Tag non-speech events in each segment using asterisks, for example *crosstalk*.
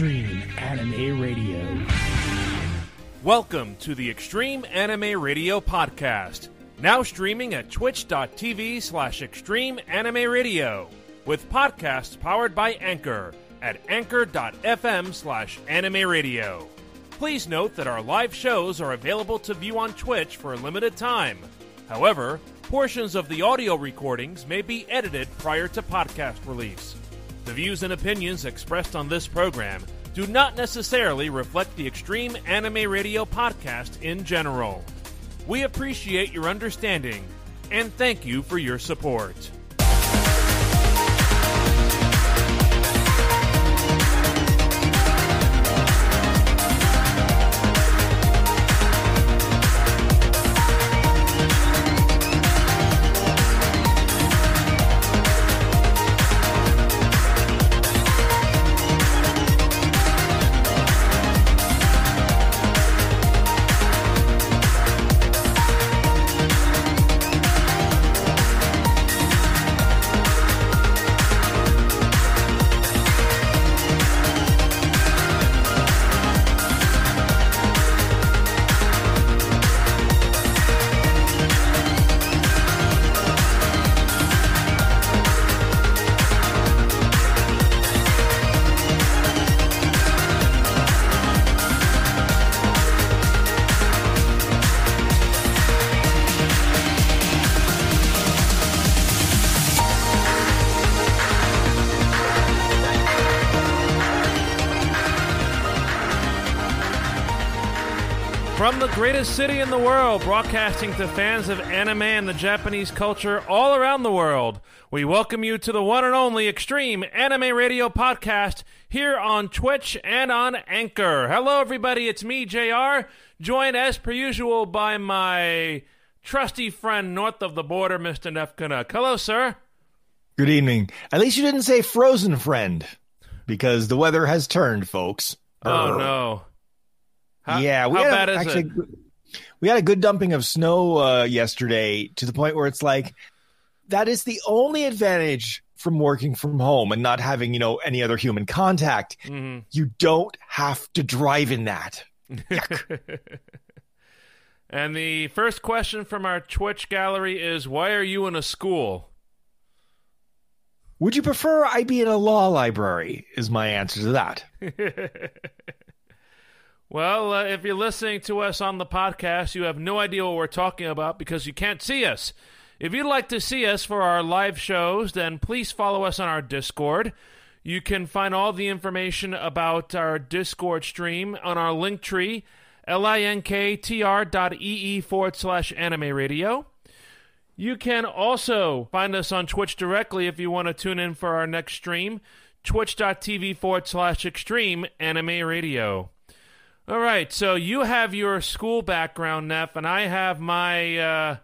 Extreme Anime Radio. Welcome to the Extreme Anime Radio Podcast, now streaming at twitch.tv slash extreme anime radio, with podcasts powered by Anchor at anchor.fm slash anime radio. Please note that our live shows are available to view on Twitch for a limited time. However, portions of the audio recordings may be edited prior to podcast release. The views and opinions expressed on this program do not necessarily reflect the Extreme Anime Radio podcast in general. We appreciate your understanding and thank you for your support. From the greatest city in the world, broadcasting to fans of anime and the Japanese culture all around the world, we welcome you to the one and only Extreme Anime Radio Podcast here on Twitch and on Anchor. Hello, everybody. It's me, JR, joined as per usual by my trusty friend north of the border, Mr. Neff Hello, sir. Good evening. At least you didn't say frozen friend, because the weather has turned, folks. Oh, no. How, yeah, we how had bad a, is actually, it? We had a good dumping of snow uh, yesterday to the point where it's like that is the only advantage from working from home and not having you know any other human contact. Mhm. You don't have to drive in that. *laughs* And the first question from our Twitch gallery is Why are you in a school? Would you prefer I be in a law library? Is my answer to that. *laughs* Well, uh, if you're listening to us on the podcast, you have no idea what we're talking about because you can't see us. If you'd like to see us for our live shows, then please follow us on our Discord. You can find all the information about our Discord stream on our link tree, linktr dot forward slash anime radio. You can also find us on Twitch directly if you want to tune in for our next stream, twitch.tv forward slash extreme anime radio. All right, so you have your school background, Neff, and I have my uh,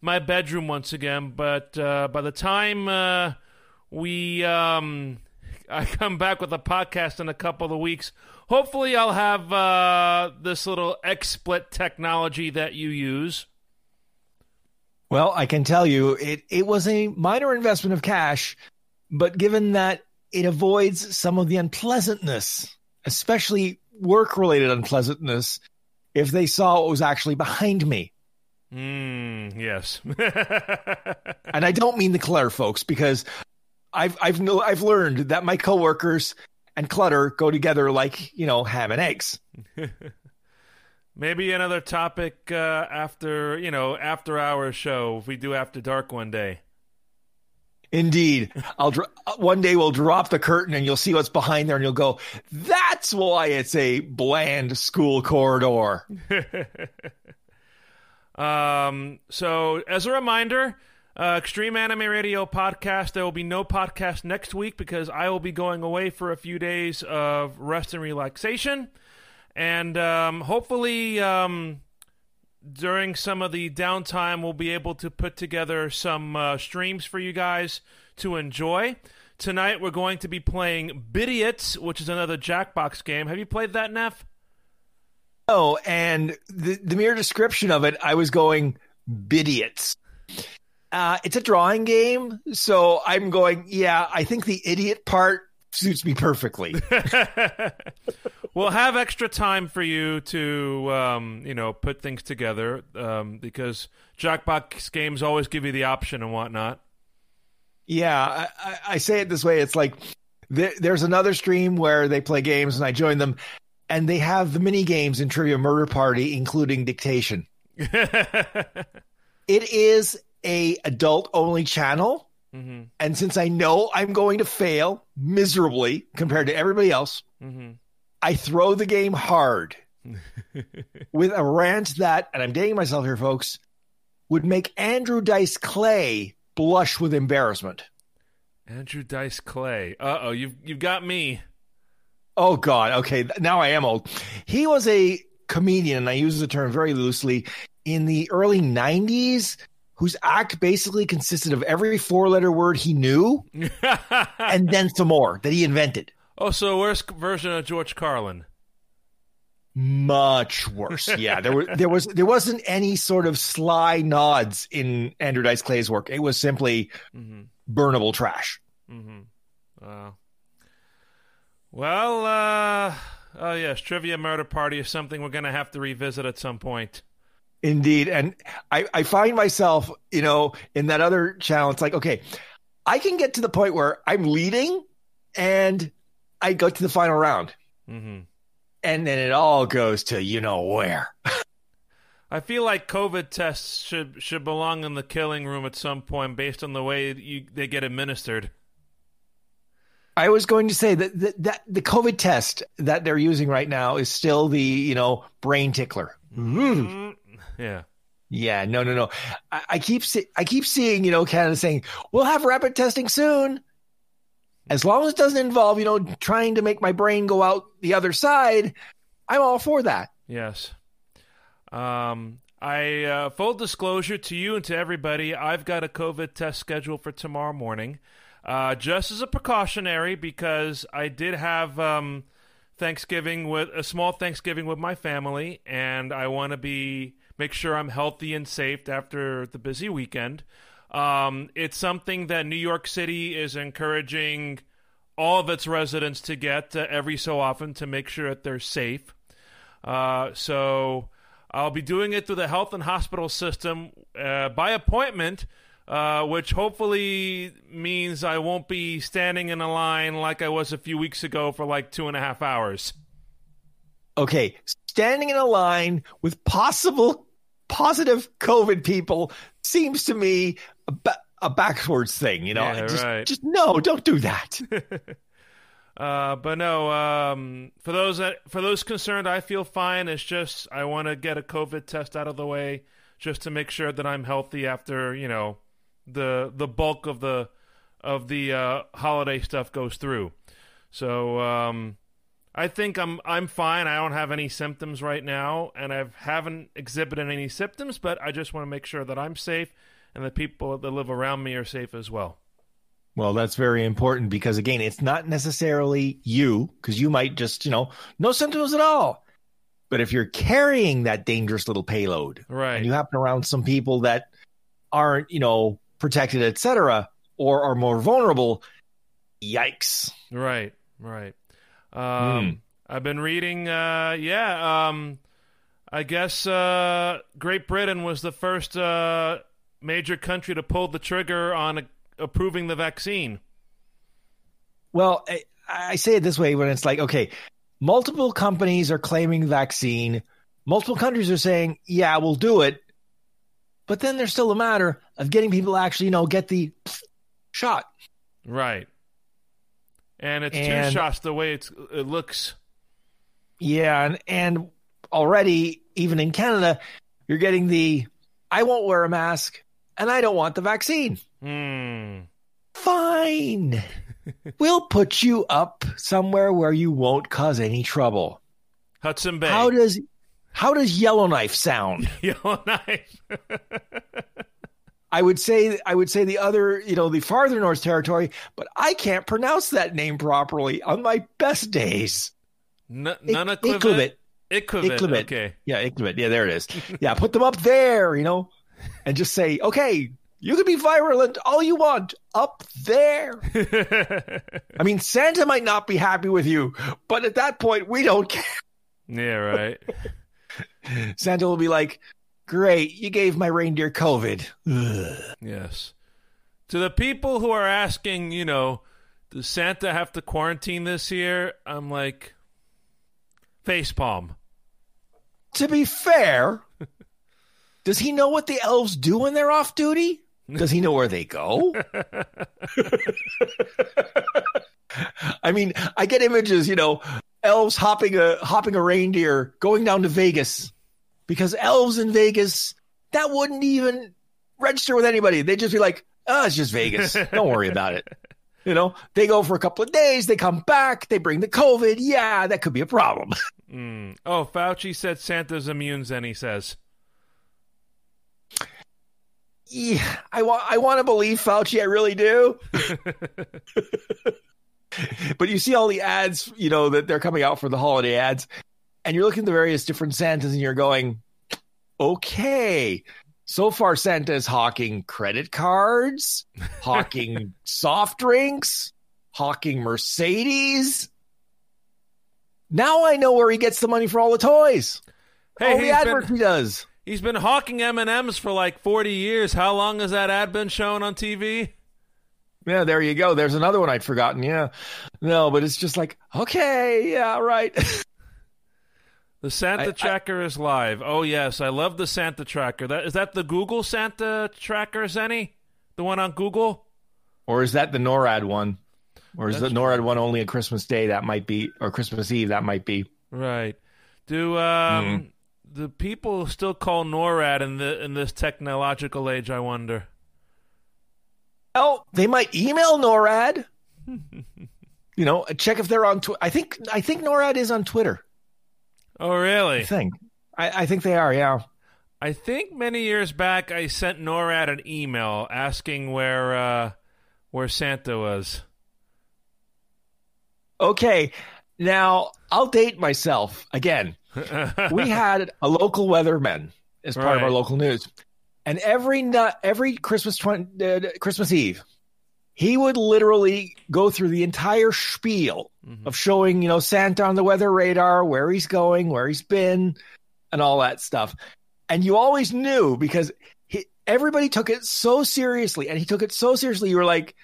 my bedroom once again. But uh, by the time uh, we um, *laughs* I come back with a podcast in a couple of weeks, hopefully I'll have uh, this little XSplit technology that you use. Well, I can tell you it, it was a minor investment of cash, but given that it avoids some of the unpleasantness, especially work related unpleasantness, if they saw what was actually behind me. Mm, yes. *laughs* And I don't mean the clutter, folks, because I've I've no I've learned that my coworkers and clutter go together like, you know, ham and eggs. *laughs* Maybe another topic uh, after you know after our show if we do after dark one day. Indeed. I'll dro- one day we'll drop the curtain and you'll see what's behind there and you'll go, "That's why it's a bland school corridor." *laughs* Um, so as a reminder, uh, Extreme Anime Radio podcast. There will be no podcast next week because I will be going away for a few days of rest and relaxation, and um, hopefully um, during some of the downtime, we'll be able to put together some uh, streams for you guys to enjoy. Tonight, we're going to be playing Bidiots, which is another Jackbox game. Have you played that, Neff? Oh, and the, the mere description of it, I was going, bidiots. Uh, it's a drawing game, so I'm going, yeah, I think the idiot part suits me perfectly. *laughs* *laughs* we'll have extra time for you to, um, you know, put things together um, because Jackbox games always give you the option and whatnot. Yeah, I, I, say it this way: it's like there, there's another stream where they play games, and I join them, and they have the mini games in Trivia Murder Party, including dictation. *laughs* it is a adult only channel. Mm-hmm. And since I know I'm going to fail miserably compared to everybody else, mm-hmm. I throw the game hard *laughs* with a rant that, and I'm dating myself here, folks, would make Andrew Dice Clay blush with embarrassment. Andrew Dice Clay. Uh oh, you've you've got me. Oh God. Okay, now I am old. He was a comedian, and I use the term very loosely, in the early '90s whose act basically consisted of every four letter word he knew *laughs* and then some more that he invented. Oh, so worse version of George Carlin. Much worse. Yeah, there was there was there wasn't any sort of sly nods in Andrew Dice Clay's work. It was simply mm-hmm. burnable trash. Mm-hmm. Uh, well, uh, oh yes, Trivia Murder Party is something we're going to have to revisit at some point. Indeed. And I, I find myself, you know, in that other channel, it's like, okay, I can get to the point where I'm leading and I go to the final round. Mm-hmm. And then it all goes to you know where. I feel like COVID tests should should belong in the killing room at some point based on the way you, they get administered. I was going to say that, that, that the COVID test that they're using right now is still the you know brain tickler. Mm-hmm. Yeah. Yeah, no, no, no. I, I keep see, I keep seeing, you know, Canada saying we'll have rapid testing soon, as long as it doesn't involve, you know, trying to make my brain go out the other side. I'm all for that. Yes. Um, I uh, full disclosure to you and to everybody, I've got a COVID test scheduled for tomorrow morning, uh, just as a precautionary because I did have um, Thanksgiving with a small Thanksgiving with my family, and I want to be make sure I'm healthy and safe after the busy weekend. Um, it's something that New York City is encouraging all of its residents to get uh, every so often to make sure that they're safe. Uh, so I'll be doing it through the health and hospital system uh, by appointment, uh, which hopefully means I won't be standing in a line like I was a few weeks ago for like two and a half hours. Okay, standing in a line with possible positive COVID people seems to me a, ba- a backwards thing. You know, yeah, just, right. just no, don't do that. *laughs* uh, but no, um, for those that for those concerned, I feel fine. It's just I want to get a COVID test out of the way just to make sure that I'm healthy after you know the the bulk of the of the uh, holiday stuff goes through. So um, I think I'm I'm fine. I don't have any symptoms right now, and I haven't exhibited any symptoms. But I just want to make sure that I'm safe and the people that live around me are safe as well. Well, that's very important because again, it's not necessarily you because you might just you know no symptoms at all. But if you're carrying that dangerous little payload, right, and you happen around some people that aren't you know protected, etc., or are more vulnerable, yikes! Right, right. Um, mm. I've been reading. Uh, yeah, um, I guess uh, Great Britain was the first uh, major country to pull the trigger on a- approving the vaccine. Well, I, I say it this way: when it's like, okay, multiple companies are claiming vaccine, multiple countries are saying, "Yeah, we'll do it," but then there's still a matter of getting people to actually, you know, get the shot. Right and it's and, two shots the way it's it looks. Yeah, and and already even in Canada, you're getting the I won't wear a mask and I don't want the vaccine. Mm. Fine. *laughs* we'll put you up somewhere where you won't cause any trouble. Hudson Bay. How does how does Yellowknife sound? *laughs* Yellowknife. *laughs* I would say I would say the other, you know, the farther north territory, but I can't pronounce that name properly on my best days. N- Nunavut. Iqaluit. Okay. Yeah, Iqaluit. Yeah, there it is. yeah, put them up there, you know, and just say, okay, You can be virulent all you want up there. *laughs* I mean, Santa might not be happy with you, but at that point, we don't care. yeah, right. *laughs* Santa will be like, Great, you gave my reindeer COVID. Ugh. Yes. To the people who are asking, you know, does Santa have to quarantine this year? I'm like, facepalm. To be fair, does he know what the elves do when they're off duty? Does he know where they go? *laughs* I mean, I get images, you know, elves hopping a hopping a reindeer going down to Vegas because elves in Vegas that wouldn't even register with anybody. They'd just be like, "Oh, it's just Vegas. Don't worry about it." *laughs* You know, they go for a couple of days, they come back, they bring the COVID. Yeah, that could be a problem. *laughs* Mm. Oh, Fauci said Santa's immune, then he says. yeah, I want I want to believe Fauci. I really do. *laughs* but you see all the ads, you know, that they're coming out for the holiday ads, and you're looking at the various different Santas, and you're going, okay. So far, Santa is hawking credit cards, *laughs* hawking soft drinks, hawking Mercedes. Now I know where he gets the money for all the toys. Hey, all the adverts been, he does. he's been hawking M&Ms for like 40 years. How long has that ad been shown on TV? Yeah, there you go. There's another one I'd forgotten. Yeah. No, but it's just like, okay, yeah, right. *laughs* The Santa I- I- Tracker is live. Oh yes, I love the Santa Tracker. That is that the Google Santa Tracker, Zenny? The one on Google? or is that the NORAD one? Or is That's the NORAD one only on Christmas Day? That might be, or Christmas Eve. That might be. Right. Do um Mm-hmm. the people still call NORAD in the in this technological age, I wonder. Oh, they might email NORAD. *laughs* you know, check if they're on. Tw- I think I think NORAD is on Twitter. Oh really? I think. I, I think they are. Yeah. I think many years back I sent NORAD an email asking where uh where Santa was. Okay. Now I'll date myself again. *laughs* we had a local weatherman as part of our local news, and every nut, every Christmas twen- uh, Christmas Eve, he would literally go through the entire spiel mm-hmm. of showing, you know, Santa on the weather radar, where he's going, where he's been, and all that stuff. And you always knew because he, everybody took it so seriously, and he took it so seriously. You were like,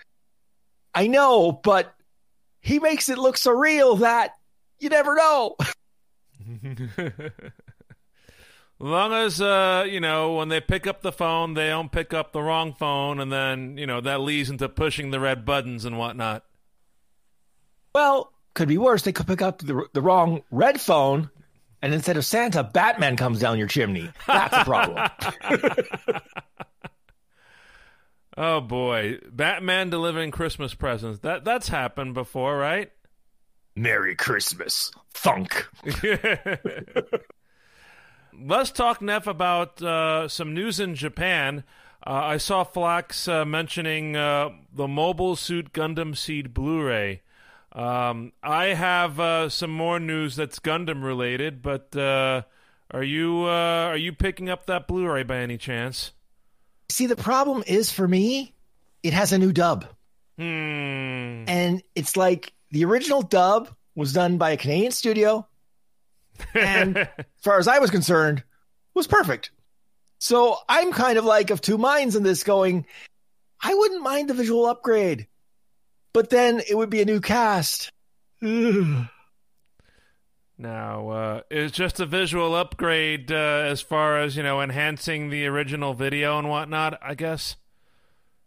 I know, but he makes it look so real that you never know. *laughs* long as uh, you know, when they pick up the phone, they don't pick up the wrong phone, and then you know that leads into pushing the red buttons and whatnot. Well, could be worse. They could pick up the, the wrong red phone, and instead of Santa, Batman comes down your chimney. That's a problem. *laughs* Oh boy, Batman delivering Christmas presents. That that's happened before, right? Merry Christmas, thunk. *laughs* Let's talk, Neff, about uh, some news in Japan. Uh, I saw Flax uh, mentioning uh, the Mobile Suit Gundam Seed Blu-ray. Um, I have uh, some more news that's Gundam related, but uh, are you uh, are you picking up that Blu-ray by any chance? See, the problem is for me, it has a new dub. Hmm. And it's like the original dub was done by a Canadian studio, and as *laughs* far as I was concerned, was perfect. So I'm kind of like of two minds in this going, I wouldn't mind the visual upgrade, but then it would be a new cast. Ugh. *sighs* Now, uh, it's just a visual upgrade uh, as far as, you know, enhancing the original video and whatnot, I guess.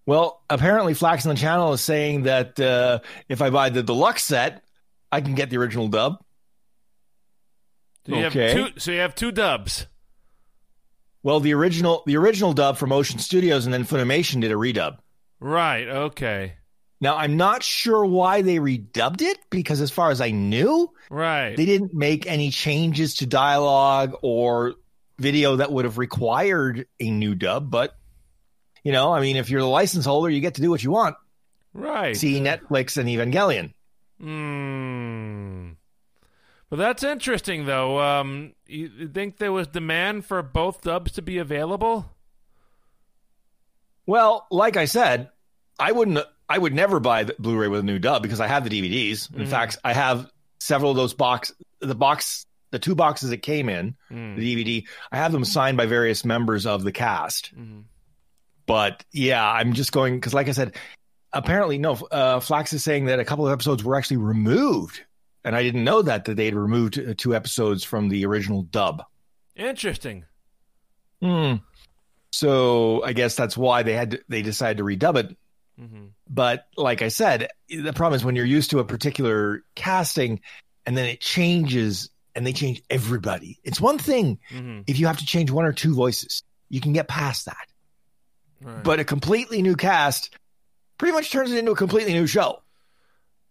Well, apparently Flax on the channel is saying that uh, if I buy the deluxe set, I can get the original dub. So you Okay. have two, so you have two dubs. Well, the original the original dub from Ocean Studios and then Funimation did a redub. Right, okay. Now, I'm not sure why they redubbed it because, as far as I knew, Right. they didn't make any changes to dialogue or video that would have required a new dub. But, you know, I mean, if you're the license holder, you get to do what you want. right. See Netflix and Evangelion. Hmm. But that's interesting, though. Um, you think there was demand for both dubs to be available? Well, like I said, I wouldn't. I would never buy the Blu-ray with a new dub because I have the DVDs. In Mhm. fact, I have several of those box. The box, the two boxes it came in, Mm. the DVD. I have them signed by various members of the cast. Mhm. But yeah, I'm just going because, like I said, apparently no. Uh, Flax is saying that a couple of episodes were actually removed, and I didn't know that that they'd removed uh, two episodes from the original dub. Interesting. Hmm. So I guess that's why they had to, they decided to redub it. hmm But like I said, the problem is when you're used to a particular casting and then it changes and they change everybody. It's one thing hmm if you have to change one or two voices. You can get past that. Right. But a completely new cast pretty much turns it into a completely new show,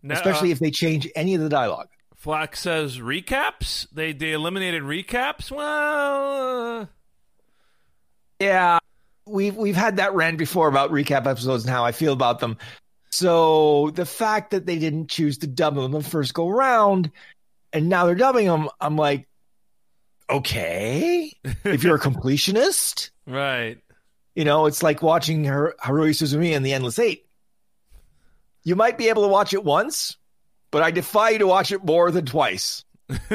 Especially uh, if they change any of the dialogue. Flax says recaps. They they eliminated recaps. Well, uh, Yeah, we've we've had that rant before about recap episodes and how I feel about them. So the fact that they didn't choose to dub them the first go round, and now they're dubbing them, I'm like, okay. If you're a *laughs* completionist, right. you know, it's like watching Har- Haruhi Suzumiya in the Endless Eight. You might be able to watch it once, but I defy you to watch it more than twice. *laughs*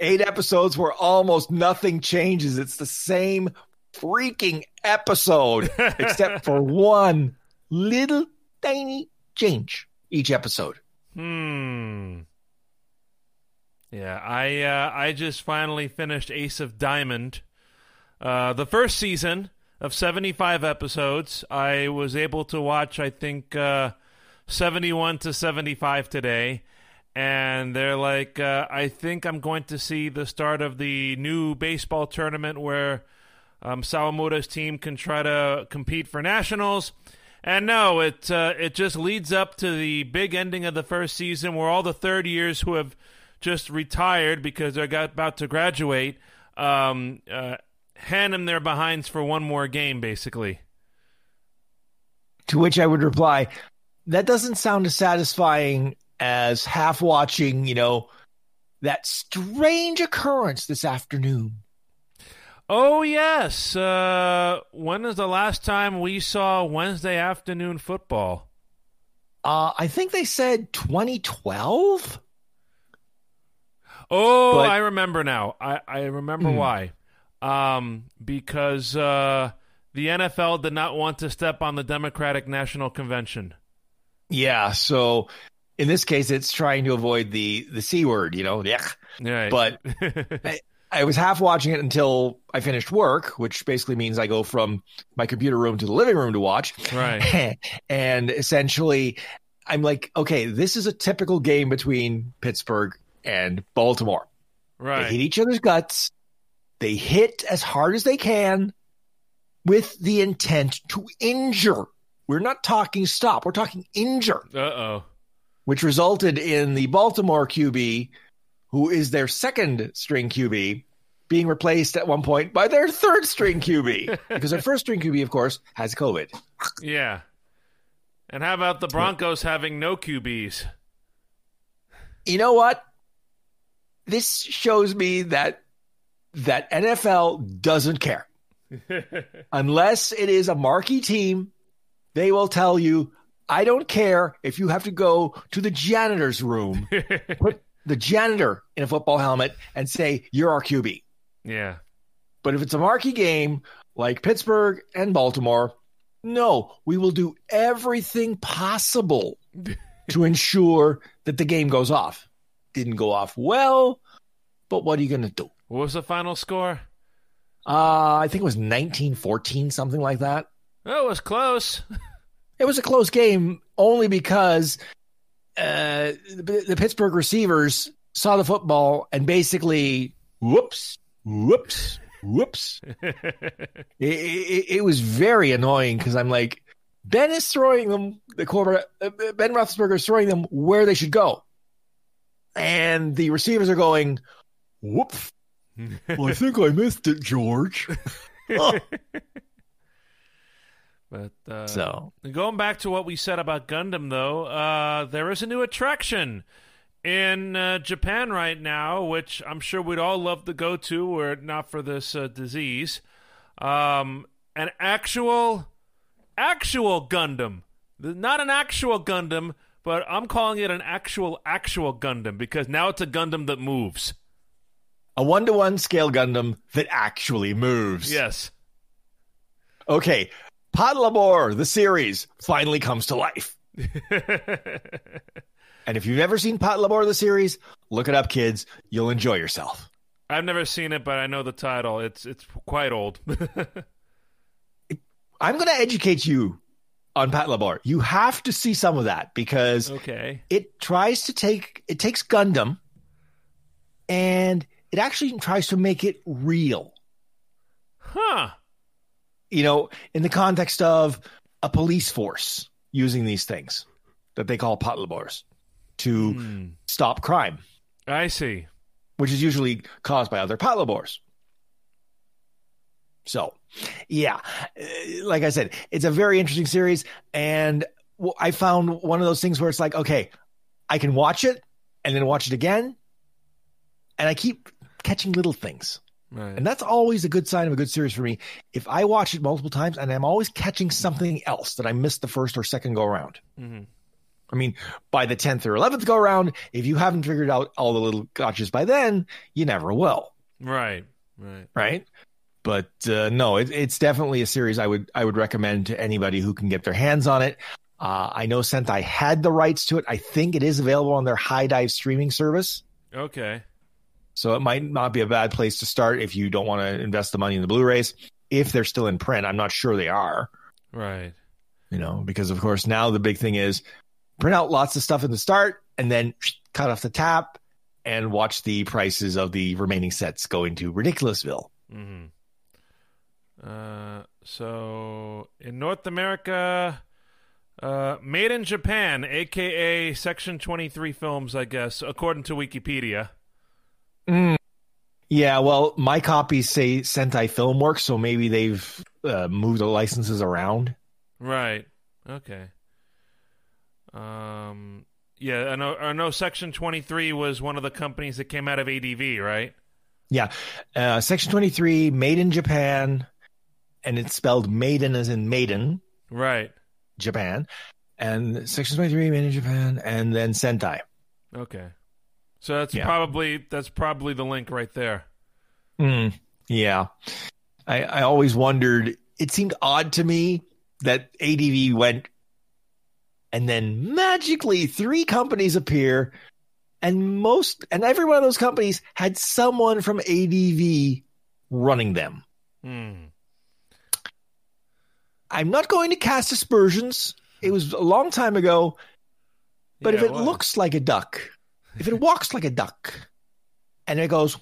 Eight episodes where almost nothing changes. It's the same freaking episode, *laughs* except for one little tiny change each episode. Hmm. Yeah, I uh, I just finally finished Ace of Diamond, uh, the first season of seventy five episodes. I was able to watch, I think, uh, seventy one to seventy five today, and they're like, uh, I think I'm going to see the start of the new baseball tournament where um, team can try to compete for nationals. And no, it uh, it just leads up to the big ending of the first season, where all the third years who have just retired because they're got, about to graduate um, uh, hand them their behinds for one more game, basically. To which I would reply, that doesn't sound as satisfying as half watching, you know, that strange occurrence this afternoon. Oh yes, uh, when is the last time we saw Wednesday afternoon football? Uh, I think they said 2012. Oh, But- I remember now. I, I remember Hmm. why. Um, because uh, the NFL did not want to step on the Democratic National Convention. Yeah, so in this case, it's trying to avoid the the c word, you know. Yeah, Right. but *laughs* I was half watching it until I finished work, which basically means I go from my computer room to the living room to watch. right. *laughs* and essentially, I'm like, okay, this is a typical game between Pittsburgh and Baltimore. Right. They hit each other's guts. They hit as hard as they can with the intent to injure. We're not talking stop. We're talking injure, Uh oh. which resulted in the Baltimore QB, who is their second string QB, being replaced at one point by their third string QB *laughs* because their first string QB, of course, has COVID. Yeah. And how about the Broncos having no QBs? you know what? This shows me that that NFL doesn't care. *laughs* Unless it is a marquee team, they will tell you, I don't care if you have to go to the janitor's room, *laughs* put the janitor in a football helmet and say, You're our QB. yeah. But if it's a marquee game like Pittsburgh and Baltimore, no, we will do everything possible *laughs* to ensure that the game goes off. Didn't go off well, but what are you going to do? What was the final score? Uh, I think it was 1914, something like that. Oh, it was close. *laughs* It was a close game only because uh, the, the Pittsburgh receivers saw the football and basically, whoops, whoops, whoops. *laughs* it, it, it was very annoying because I'm like, Ben is throwing them, the quarterback, uh, Ben Roethlisberger is throwing them where they should go. And the receivers are going, whoop. *laughs* well, I think I missed it, George. But uh, so, going back to what we said about Gundam, though, uh, there is a new attraction in uh, Japan right now, which I'm sure we'd all love to go to, were it not for this uh, disease. Um, an actual actual Gundam. Not an actual Gundam, but I'm calling it an actual actual Gundam because now it's a Gundam that moves. A one to one scale Gundam that actually moves. Yes. Okay. Patlabor, the series, finally comes to life. *laughs* and if you've never seen Patlabor, the series, look it up, kids. You'll enjoy yourself. I've never seen it, but I know the title. It's it's quite old. *laughs* I'm going to educate you on Pat Patlabor. You have to see some of that because okay. it tries to take it takes Gundam and it actually tries to make it real. Huh. You know, in the context of a police force using these things that they call Patlabors to Mm. stop crime, I see. which is usually caused by other Patlabors. So, yeah, uh, like I said, it's a very interesting series. And I found one of those things where it's like, okay, I can watch it and then watch it again. And I keep catching little things. Right. And that's always a good sign of a good series for me. If I watch it multiple times and I'm always catching something else that I missed the first or second go around. Mhm. I mean, by the 10th or 11th go around, if you haven't figured out all the little gotchas by then, you never will. Right. Right. Right. But uh, no, it, it's definitely a series I would I would recommend to anybody who can get their hands on it. Uh, I know Sentai had the rights to it. I think it is available on their HIDIVE streaming service. Okay. So it might not be a bad place to start if you don't want to invest the money in the Blu-rays. If they're still in print, I'm not sure they are. Right. You know, because of course now the big thing is print out lots of stuff in the start and then cut off the tap and watch the prices of the remaining sets go into ridiculousville. Mm-hmm. Uh, so in North America, uh, Maiden Japan, aka Section Twenty Three Films, I guess, according to Wikipedia. Yeah, well, my copies say Sentai Filmworks, so maybe they've uh, moved the licenses around. Right. Okay. Um. Yeah, I know. I know. Section Twenty Three was one of the companies that came out of ADV, right? Yeah, uh, Section 23, Maiden Japan, and it's spelled maiden as in maiden, Right. Japan, and Section 23, Maiden Japan, and then Sentai. Okay. So that's Yeah. probably that's probably the link right there. Mm, yeah. I, I always wondered, it seemed odd to me that ADV went and then magically three companies appear and most and every one of those companies had someone from ADV running them. Hmm. I'm not going to cast aspersions. It was a long time ago, but if Yeah, it looks like a duck, if it walks like a duck, and it goes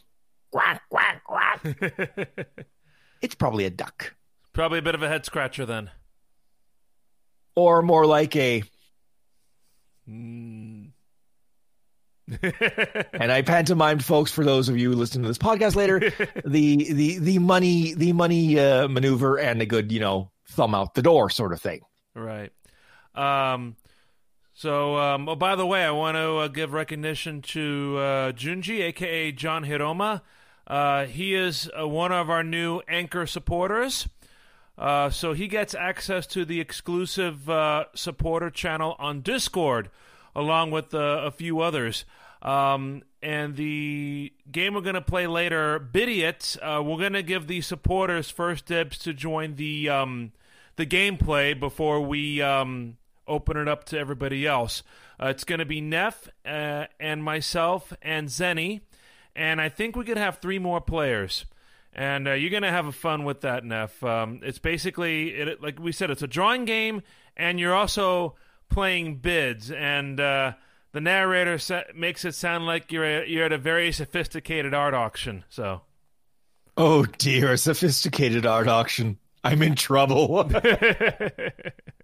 quack quack quack, *laughs* it's probably a duck. probably a bit of a head scratcher then. Or more like a Hmm. *laughs* and I pantomimed folks for those of you listening to this podcast later, *laughs* the the the money the money uh, maneuver and a good, you know, thumb out the door sort of thing. Right. Um, so, um, oh, by the way, I want to uh, give recognition to uh, Junji, aka John Hiroma. Uh, he is uh, one of our new anchor supporters. Uh, so he gets access to the exclusive uh, supporter channel on Discord, along with a few others. Um, and the game we're going to play later, Bidiot, we're going to give the supporters first dibs to join the um, the gameplay before we um, open it up to everybody else. Uh, it's going to be Neff uh, and myself and Zenny, and I think we could have three more players. And uh, you're going to have a fun with that, Neff. Um, it's basically, it, like we said, it's a drawing game, and you're also playing bids. And uh, the narrator sa- makes it sound like you're a, you're at a very sophisticated art auction. So. Oh dear, a sophisticated art auction. I'm in trouble. *laughs* *laughs*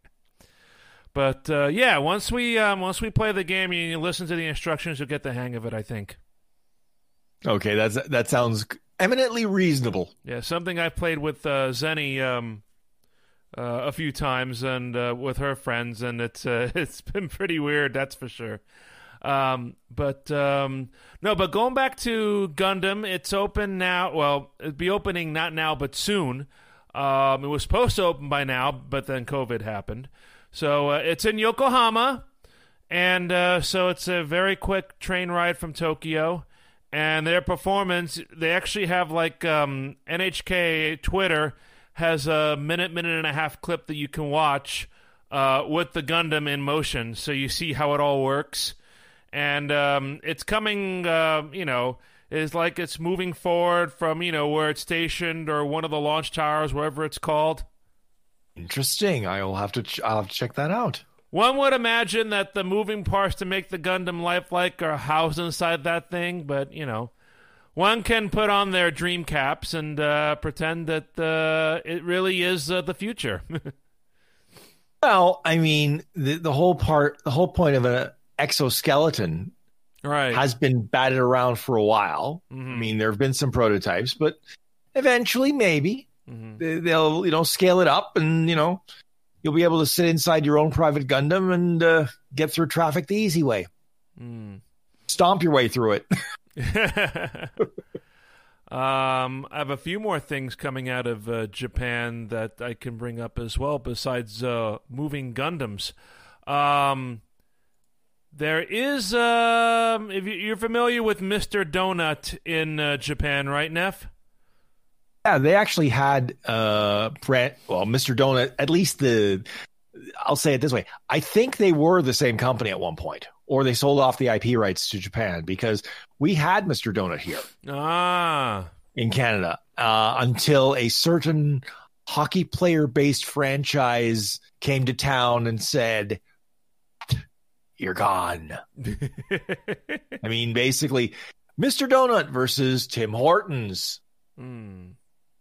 But uh, yeah, once we um, once we play the game and you listen to the instructions, you'll get the hang of it. I think. okay, that's that sounds eminently reasonable. Yeah, something I've played with uh, Zenny um, uh, a few times and uh, with her friends, and it's uh, *laughs* it's been pretty weird. That's for sure. Um, but um, no, but going back to Gundam, it's open now. Well, it'll be opening not now, but soon. Um, it was supposed to open by now, but then COVID happened. So uh, it's in Yokohama, and uh, so it's a very quick train ride from Tokyo. And their performance, they actually have like um, NHK Twitter has a minute, minute and a half clip that you can watch uh, with the Gundam in motion, so you see how it all works. And um, it's coming, uh, you know, is like it's moving forward from you know where it's stationed or one of the launch towers, wherever it's called. Interesting. I'll have to. Ch- I'll have to check that out. One would imagine that the moving parts to make the Gundam lifelike are housed inside that thing, but you know, one can put on their dream caps and uh, pretend that uh, it really is uh, the future. *laughs* well, I mean, the the whole part, the whole point of an exoskeleton, right, has been batted around for a while. Mm-hmm. I mean, there have been some prototypes, but eventually, maybe mm-hmm. they'll you know scale it up, and you know, you'll be able to sit inside your own private Gundam and uh, get through traffic the easy way. Mm. Stomp your way through it. *laughs* *laughs* um, I have a few more things coming out of uh, Japan that I can bring up as well, besides uh, moving Gundams. Um, there is, um, if you're familiar with Mr. Donut in uh, Japan, right, Neff? Yeah, they actually had uh, brand, well, Mr. Donut. At least the, I'll say it this way: I think they were the same company at one point or they sold off the IP rights to Japan because we had Mr. Donut here. Ah. In Canada uh, until a certain hockey player based franchise came to town and said, You're gone. *laughs* I mean, basically, Mr. Donut versus Tim Hortons. Mm.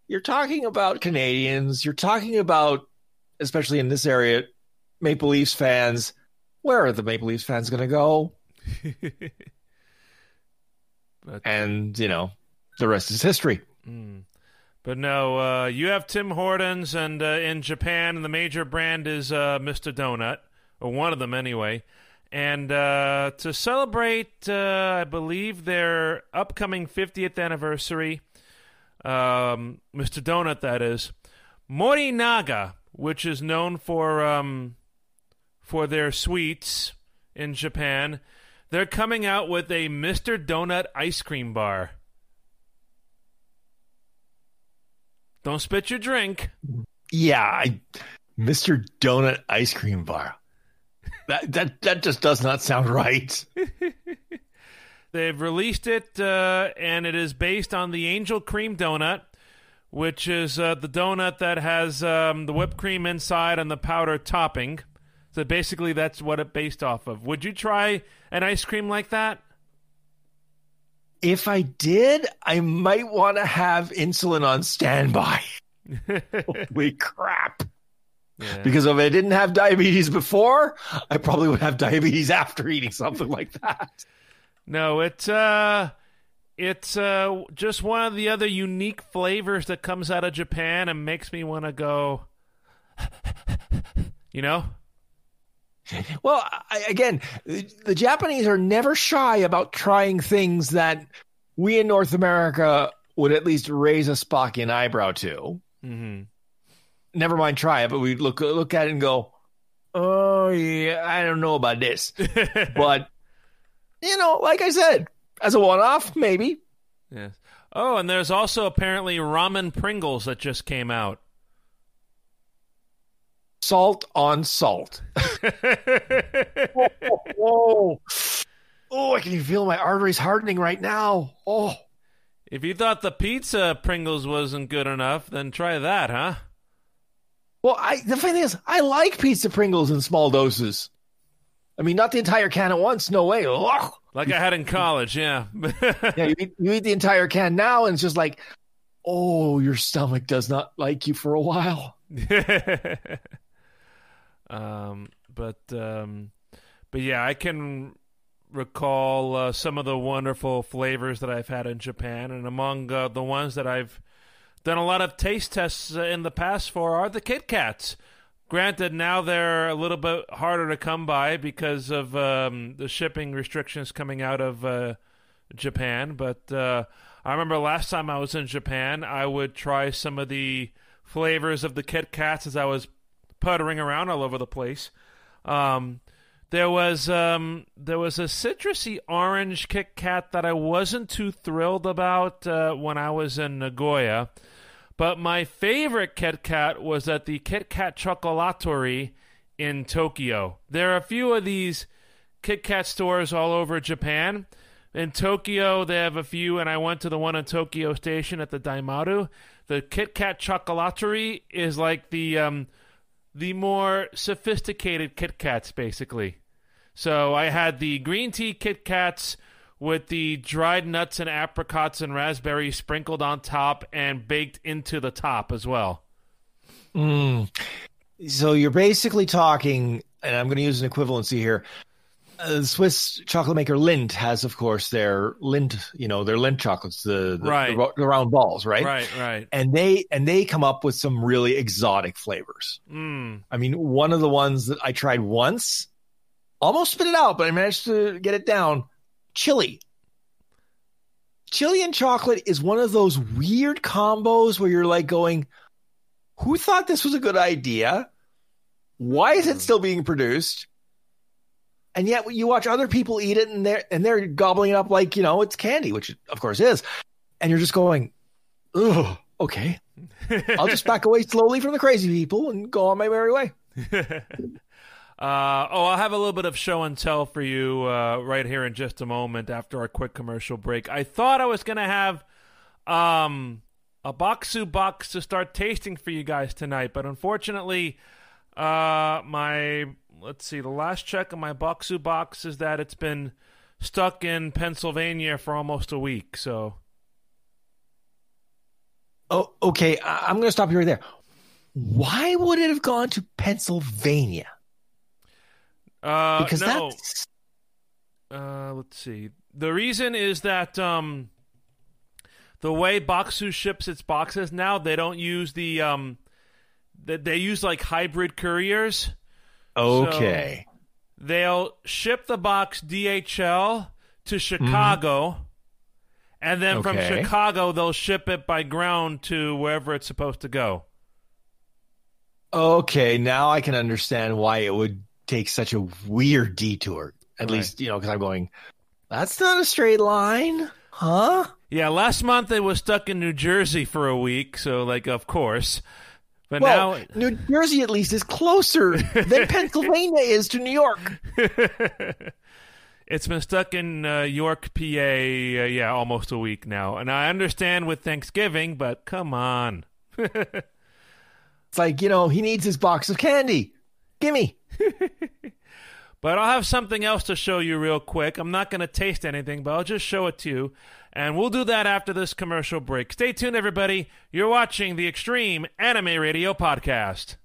You're talking about Canadians. You're talking about, especially in this area, Maple Leafs fans where are the Maple Leafs fans going to go? *laughs* but, and, you know, the rest is history. Mm. But no, uh, you have Tim Hortons, and uh, in Japan, the major brand is uh, Mr. Donut, or one of them anyway. And uh, to celebrate, uh, I believe, their upcoming 50th anniversary, um, Mr. Donut, that is, Morinaga, which is known for. Um, for their sweets in Japan, they're coming out with a Mr. Donut ice cream bar. Don't spit your drink. Yeah, I, Mr. Donut ice cream bar. That that that just does not sound right. *laughs* They've released it, uh, and it is based on the Angel Cream Donut, which is uh, the donut that has um, the whipped cream inside and the powder topping. So basically, that's what it based off of. Would you try an ice cream like that? If I did, I might want to have insulin on standby. *laughs* Holy crap. Yeah. Because if I didn't have diabetes before, I probably would have diabetes after eating something like that. No, it's uh it's uh just one of the other unique flavors that comes out of Japan and makes me want to go you know? Well, I, again, the Japanese are never shy about trying things that we in North America would at least raise a Spockian eyebrow to. Mm-hmm. Never mind try it, but we look look at it and go, "Oh yeah, I don't know about this." *laughs* but you know, like I said, as a one-off, maybe. Yes. Oh, and there's also apparently ramen Pringles that just came out salt on salt. *laughs* Oh, oh, oh, oh, I can feel my arteries hardening right now. Oh. If you thought the pizza Pringles wasn't good enough, then try that, huh? Well, I the funny thing is, I like pizza Pringles in small doses. I mean, not the entire can at once. No way. Ugh. Like I had in college, yeah. *laughs* yeah, you eat, you eat the entire can now, and it's just like, oh, your stomach does not like you for a while. *laughs* Um, but um, but yeah, I can recall uh, some of the wonderful flavors that I've had in Japan, and among uh, the ones that I've done a lot of taste tests uh, in the past for are the Kit Kats. Granted, now they're a little bit harder to come by because of um, the shipping restrictions coming out of uh, Japan. But uh, I remember last time I was in Japan, I would try some of the flavors of the Kit Kats as I was puttering around all over the place. Um, there was um, there was a citrusy orange Kit Kat that I wasn't too thrilled about uh, when I was in Nagoya, but my favorite Kit Kat was at the Kit Kat Chocolaterie in Tokyo. There are a few of these Kit Kat stores all over Japan. In Tokyo, they have a few, and I went to the one in Tokyo Station at the Daimaru. The Kit Kat Chocolaterie is like the um, the more sophisticated Kit Kats, basically. So I had the green tea Kit Kats with the dried nuts and apricots and raspberries sprinkled on top and baked into the top as well. Mm. So you're basically talking, and I'm going to use an equivalency here. Uh, the Swiss chocolate maker Lindt has, of course, their Lindt, you know, their Lindt chocolates, the the, Right. the, the round balls, right? Right, right. And they and they come up with some really exotic flavors. Mm. I mean, one of the ones that I tried once, almost spit it out, but I managed to get it down. Chili. Chili and chocolate is one of those weird combos where you're like going, who thought this was a good idea? Why is it hmm. still being produced? And yet you watch other people eat it and they're and they're gobbling it up like, you know, it's candy, which of course is. And you're just going, oh, okay. I'll just *laughs* back away slowly from the crazy people and go on my merry way. *laughs* Uh, oh, I'll have a little bit of show and tell for you uh, right here in just a moment after our quick commercial break. I thought I was going to have um, a Bokksu box to start tasting for you guys tonight, but unfortunately, uh, my let's see, the last check on my Bokksu box is that it's been stuck in Pennsylvania for almost a week. So Oh, okay. I- I'm going to stop you right there. Why would it have gone to Pennsylvania? Uh, Because no. that's Uh, let's see. The reason is that um, the way Bokksu ships its boxes now, they don't use the um, they, they use like hybrid couriers. okay. They'll ship the box DHL to Chicago, and then from Chicago they'll ship it by ground to wherever it's supposed to go. okay. Now I can understand why it would take such a weird detour. At Right. least, you know, because I'm going, that's not a straight line. Huh? Yeah, last month it was stuck in New Jersey for a week, so like of course. But Well, now New Jersey at least is closer than *laughs* Pennsylvania is to New York. *laughs* it's been stuck in uh, York, PA, uh, yeah, almost a week now. And I understand with Thanksgiving, but come on. *laughs* It's like, you know, he needs his box of candy. Gimme. *laughs* But I'll have something else to show you real quick. I'm not going to taste anything, but I'll just show it to you. And we'll do that after this commercial break. Stay tuned, everybody. You're watching the Extreme Anime Radio Podcast.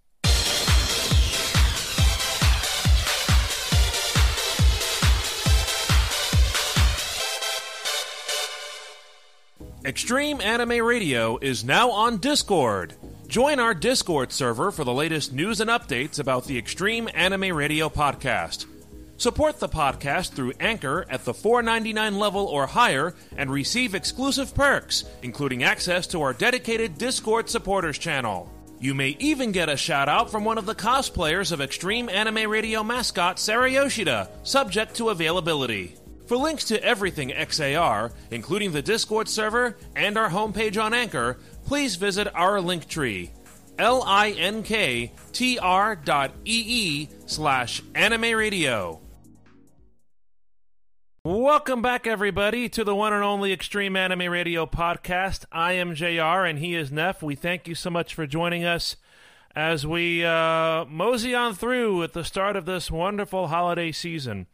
Extreme Anime Radio is now on Discord. Join our Discord server for the latest news and updates about the Extreme Anime Radio podcast. Support the podcast through Anchor at the $4.99 level or higher and receive exclusive perks, including access to our dedicated Discord supporters channel. You may even get a shout out from one of the cosplayers of Extreme Anime Radio mascot Sarah Yoshida, subject to availability. For links to everything XAR, including the Discord server and our homepage on Anchor, please visit our link tree linktr dot slash anime radio. Welcome back, everybody, to the one and only Extreme Anime Radio podcast. I am JR and he is Neff. We thank you so much for joining us as we uh, mosey on through at the start of this wonderful holiday season.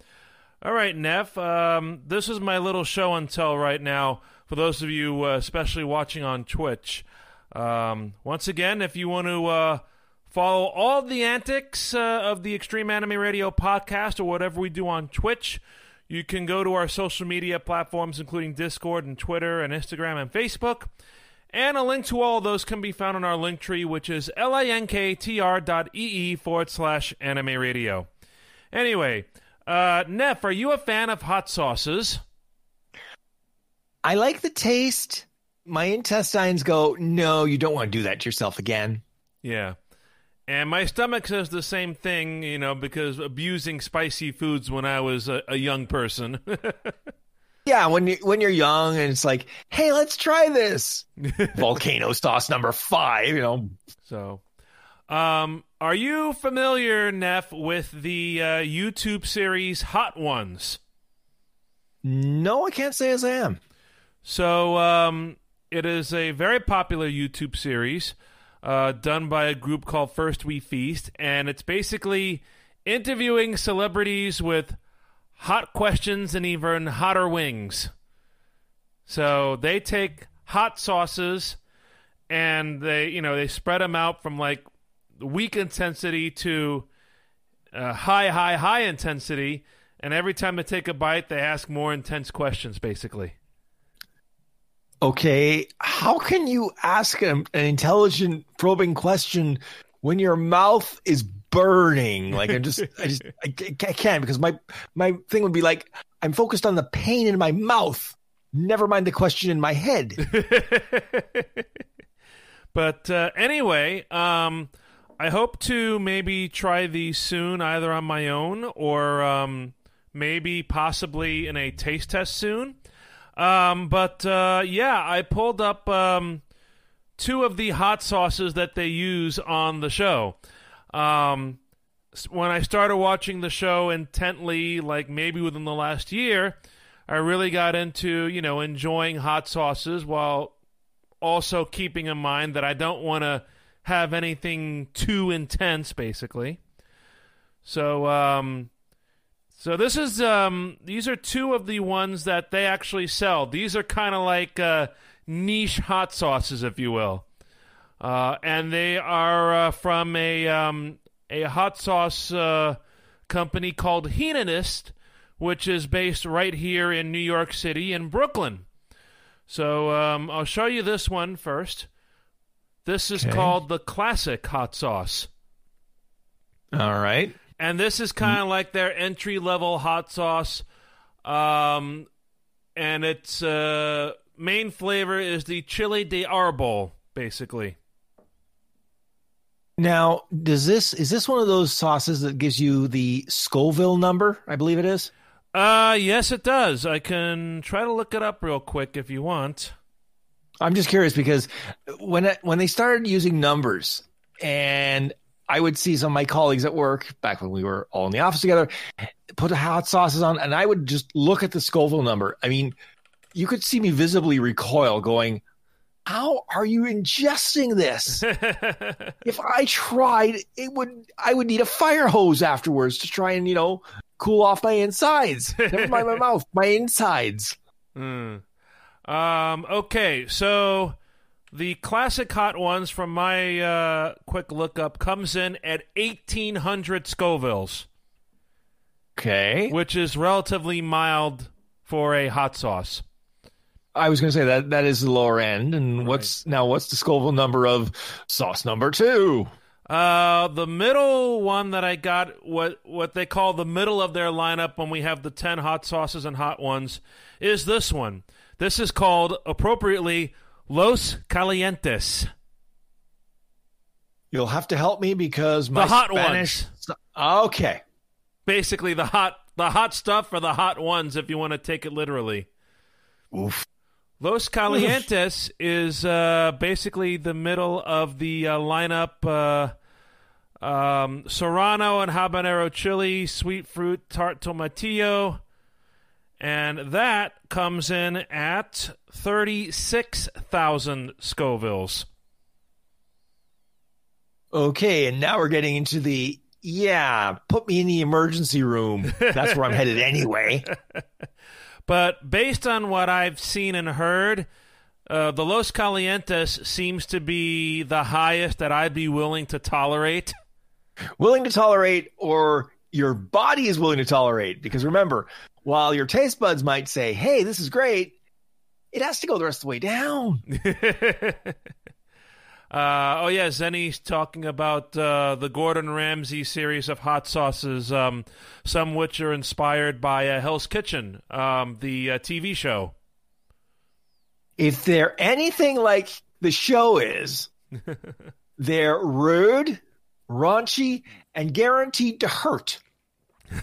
All right, Neff, um, this is my little show and tell right now for those of you, uh, especially watching on Twitch. Um, once again, if you want to uh, follow all the antics uh, of the Extreme Anime Radio podcast or whatever we do on Twitch, you can go to our social media platforms, including Discord and Twitter and Instagram and Facebook. And a link to all of those can be found on our link tree, which is linktr dot ee forward slash anime radio. Anyway, uh, Neff, are you a fan of hot sauces? I like the taste. my intestines go, no, you don't want to do that to yourself again. Yeah. And my stomach says the same thing, you know, because abusing spicy foods when I was a, a young person. *laughs* Yeah, when you when you're young and it's like, hey, let's try this *laughs* volcano sauce number five. You know. So, um, are you familiar, Neff, with the uh, YouTube series Hot Ones? No, I can't say as I am. So, um, it is a very popular YouTube series uh, done by a group called First We Feast, and it's basically interviewing celebrities with hot questions and even hotter wings. So they take hot sauces and they, you know, they spread them out from like weak intensity to uh, high, high, high intensity. And every time they take a bite, they ask more intense questions, basically. Okay, how can you ask an, an intelligent, probing question when your mouth is burning? Like I just, I just, I, I can't because my my thing would be like I'm focused on the pain in my mouth. Never mind the question in my head. *laughs* but uh, anyway, um, I hope to maybe try these soon, either on my own or um, maybe possibly in a taste test soon. Um, but uh, yeah, I pulled up um, two of the hot sauces that they use on the show. Um, when I started watching the show intently, like maybe within the last year, I really got into you know enjoying hot sauces while also keeping in mind that I don't want to have anything too intense, basically. So, um, so this is um, these are two of the ones that they actually sell. These are kind of like uh, niche hot sauces, if you will, uh, and they are uh, from a um, a hot sauce uh, company called Heatonist, which is based right here in New York City in Brooklyn. So um, I'll show you this one first. This is Okay. called the classic hot sauce. All right. And this is kind of like their entry level hot sauce. Um, and its uh, main flavor is the chili de arbol, basically. Now, does this is this one of those sauces that gives you the Scoville number? I believe it is. Uh, yes, it does. I can try to look it up real quick if you want. I'm just curious because when it, when they started using numbers, and I would see some of my colleagues at work back when we were all in the office together, put the hot sauces on, and I would just look at the Scoville number. I mean, you could see me visibly recoil, going, "How are you ingesting this?" *laughs* if I tried, it would I would need a fire hose afterwards to try and you know cool off my insides. Never mind my *laughs* mouth, my insides. Hmm. Um, okay, so the classic hot ones from my uh, quick lookup comes in at 1800 Scovilles, Okay, which is relatively mild for a hot sauce. I was going to say that that is the lower end. And what's now? What's the Scoville number of sauce number two? Uh, the middle one that I got, what what they call the middle of their lineup when we have the ten hot sauces and hot ones, is this one. This is called appropriately Los Calientes. You'll have to help me because my The hot Spanish. Okay, Basically, the hot the hot stuff for the hot ones, if you want to take it literally. oof. Los Calientes is uh, basically the middle of the uh, lineup. Uh, um, Serrano and habanero chili, sweet fruit tart tomatillo, and that comes in at thirty-six thousand Scovilles. Okay, and now we're getting into the yeah. Put me in the emergency room. That's where I'm headed anyway. *laughs* But based on what I've seen and heard, uh, the Los Calientes seems to be the highest that I'd be willing to tolerate. willing to tolerate or your body is willing to tolerate. Because remember, while your taste buds might say, hey, this is great, it has to go the rest of the way down. *laughs* Uh, oh yeah, Zenny's talking about uh, the Gordon Ramsay series of hot sauces, um, some which are inspired by uh, Hell's Kitchen, um, the uh, TV show. If they're anything like the show is, *laughs* they're rude, raunchy, and guaranteed to hurt.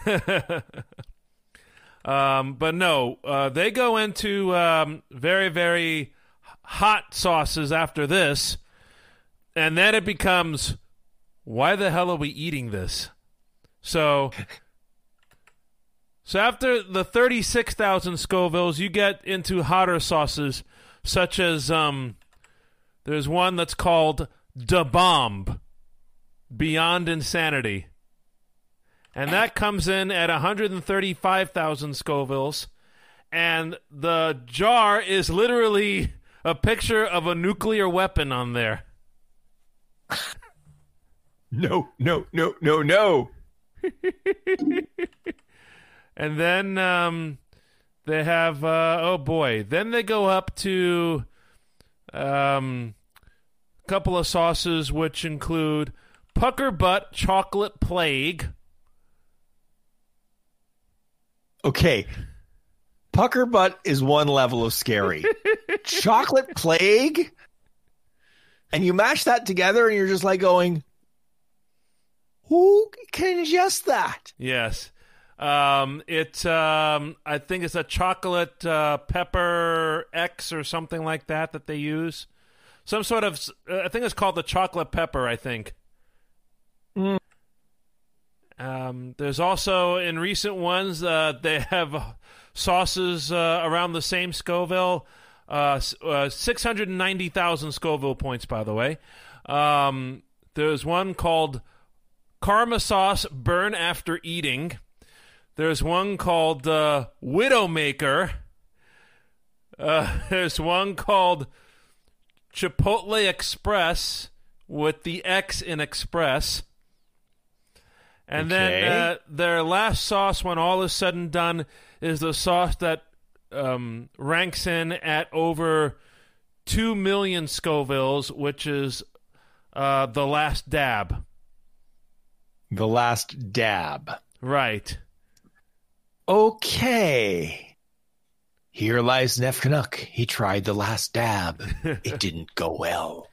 *laughs* Um, but no, uh, they go into um, very, very hot sauces after this, and then it becomes, why the hell are we eating this? So, so after the thirty-six thousand Scovilles, you get into hotter sauces, such as um, there's one that's called Da Bomb, Beyond Insanity and that comes in at 135,000 Scovilles. And the jar is literally a picture of a nuclear weapon on there. *laughs* No, no, no, no, no. *laughs* and then um, they have, uh, oh boy, then they go up to um, a couple of sauces, which include Pucker Butt Chocolate Plague Okay. Pucker butt is one level of scary. *laughs* Chocolate plague? And you mash that together and you're just like going, who can ingest that? Yes. Um, it, um, I think it's a chocolate uh, pepper X or something like that that they use. Some sort of, I think it's called the chocolate pepper, I think. Um, there's also in recent ones uh, they have sauces uh, around the same Scoville. Uh, uh 690,000 Scoville points, by the way. Um, there's one called Karma Sauce Burn After Eating. There's one called uh, Widowmaker. Uh, *laughs* there's one called Chipotle Express with the X in Express. And Okay. then uh, their last sauce, when all is said and done, is the sauce that um, ranks in at over 2 million Scovilles, which is uh, the last dab. The last dab. Right. Okay. Here lies Neff Canuck. He tried the last dab. *laughs* It didn't go well.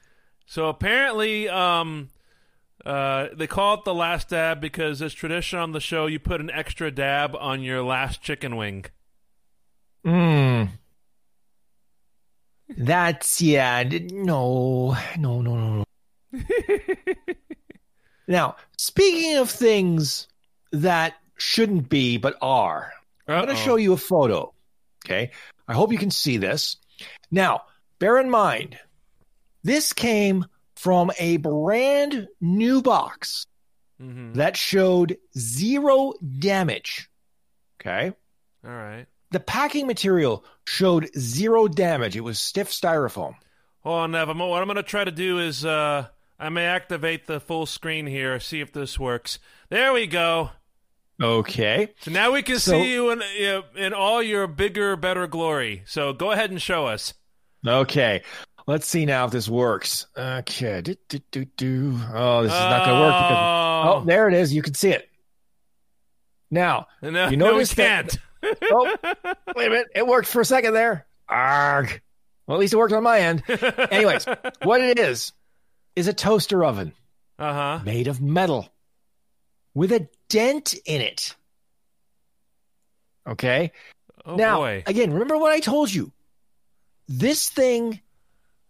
So apparently, um, uh, they call it the last dab because it's tradition on the show. You put an extra dab on your last chicken wing. Mm. That's yeah. No, no, no, no. no. *laughs* now, speaking of things that shouldn't be but are, I'm going to show you a photo. Okay, I hope you can see this. Now, bear in mind, this came from a brand new box Mhm. that showed zero damage. Okay. All right. The packing material showed zero damage. It was stiff styrofoam. Hold on, Nev. What I'm going to try to do is uh, I may activate the full screen here, see if this works. There we go. Okay. So now we can So- see you in, in all your bigger, better glory. So go ahead and show us. Okay. Let's see now if this works. Okay. Do, do, do, do. Oh, this is not going to work. Because, oh, there it is. You can see it. Now, no, you no, we notice that- can't. *laughs* oh, wait a minute. It worked for a second there. Arg. Well, at least it worked on my end. *laughs* Anyways, what it is, is a toaster oven. Uh huh. made of metal with a dent in it. Okay. Oh now, boy. again, remember what I told you? This thing,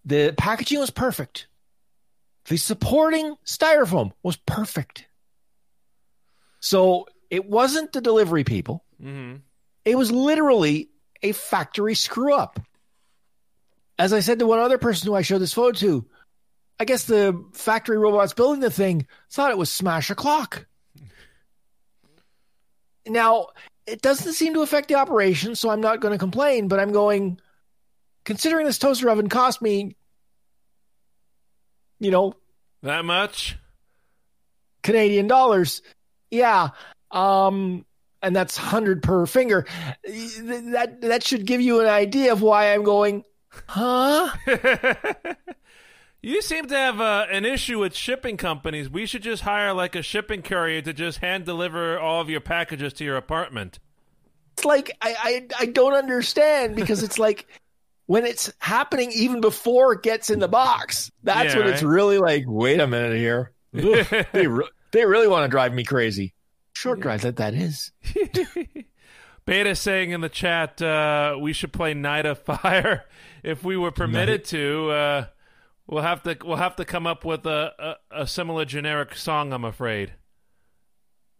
the packaging was perfect. The supporting styrofoam was perfect. So it wasn't the delivery people. hmm It was literally a factory screw up. As I said to one other person who I showed this photo to, I guess the factory robots building the thing thought it was smash a clock. *laughs* Now, it doesn't seem to affect the operation, so I'm not going to complain, but I'm going, considering this toaster oven cost me, you know, That much? Canadian dollars. Yeah. Um and that's 100 per finger. That that should give you an idea of why I'm going, "Huh?" *laughs* you seem to have uh, an issue with shipping companies. We should just hire like a shipping courier to just hand deliver all of your packages to your apartment. It's like I I, I don't understand because it's like when it's happening even before it gets in the box. That's Yeah, when it's really like, wait a minute here. *laughs* *laughs* They, re- they really want to drive me crazy. Short drive that that is. *laughs* Beta saying in the chat uh, we should play Night of Fire if we were permitted to. Uh, we'll have to we'll have to come up with a, a, a similar generic song. I'm afraid.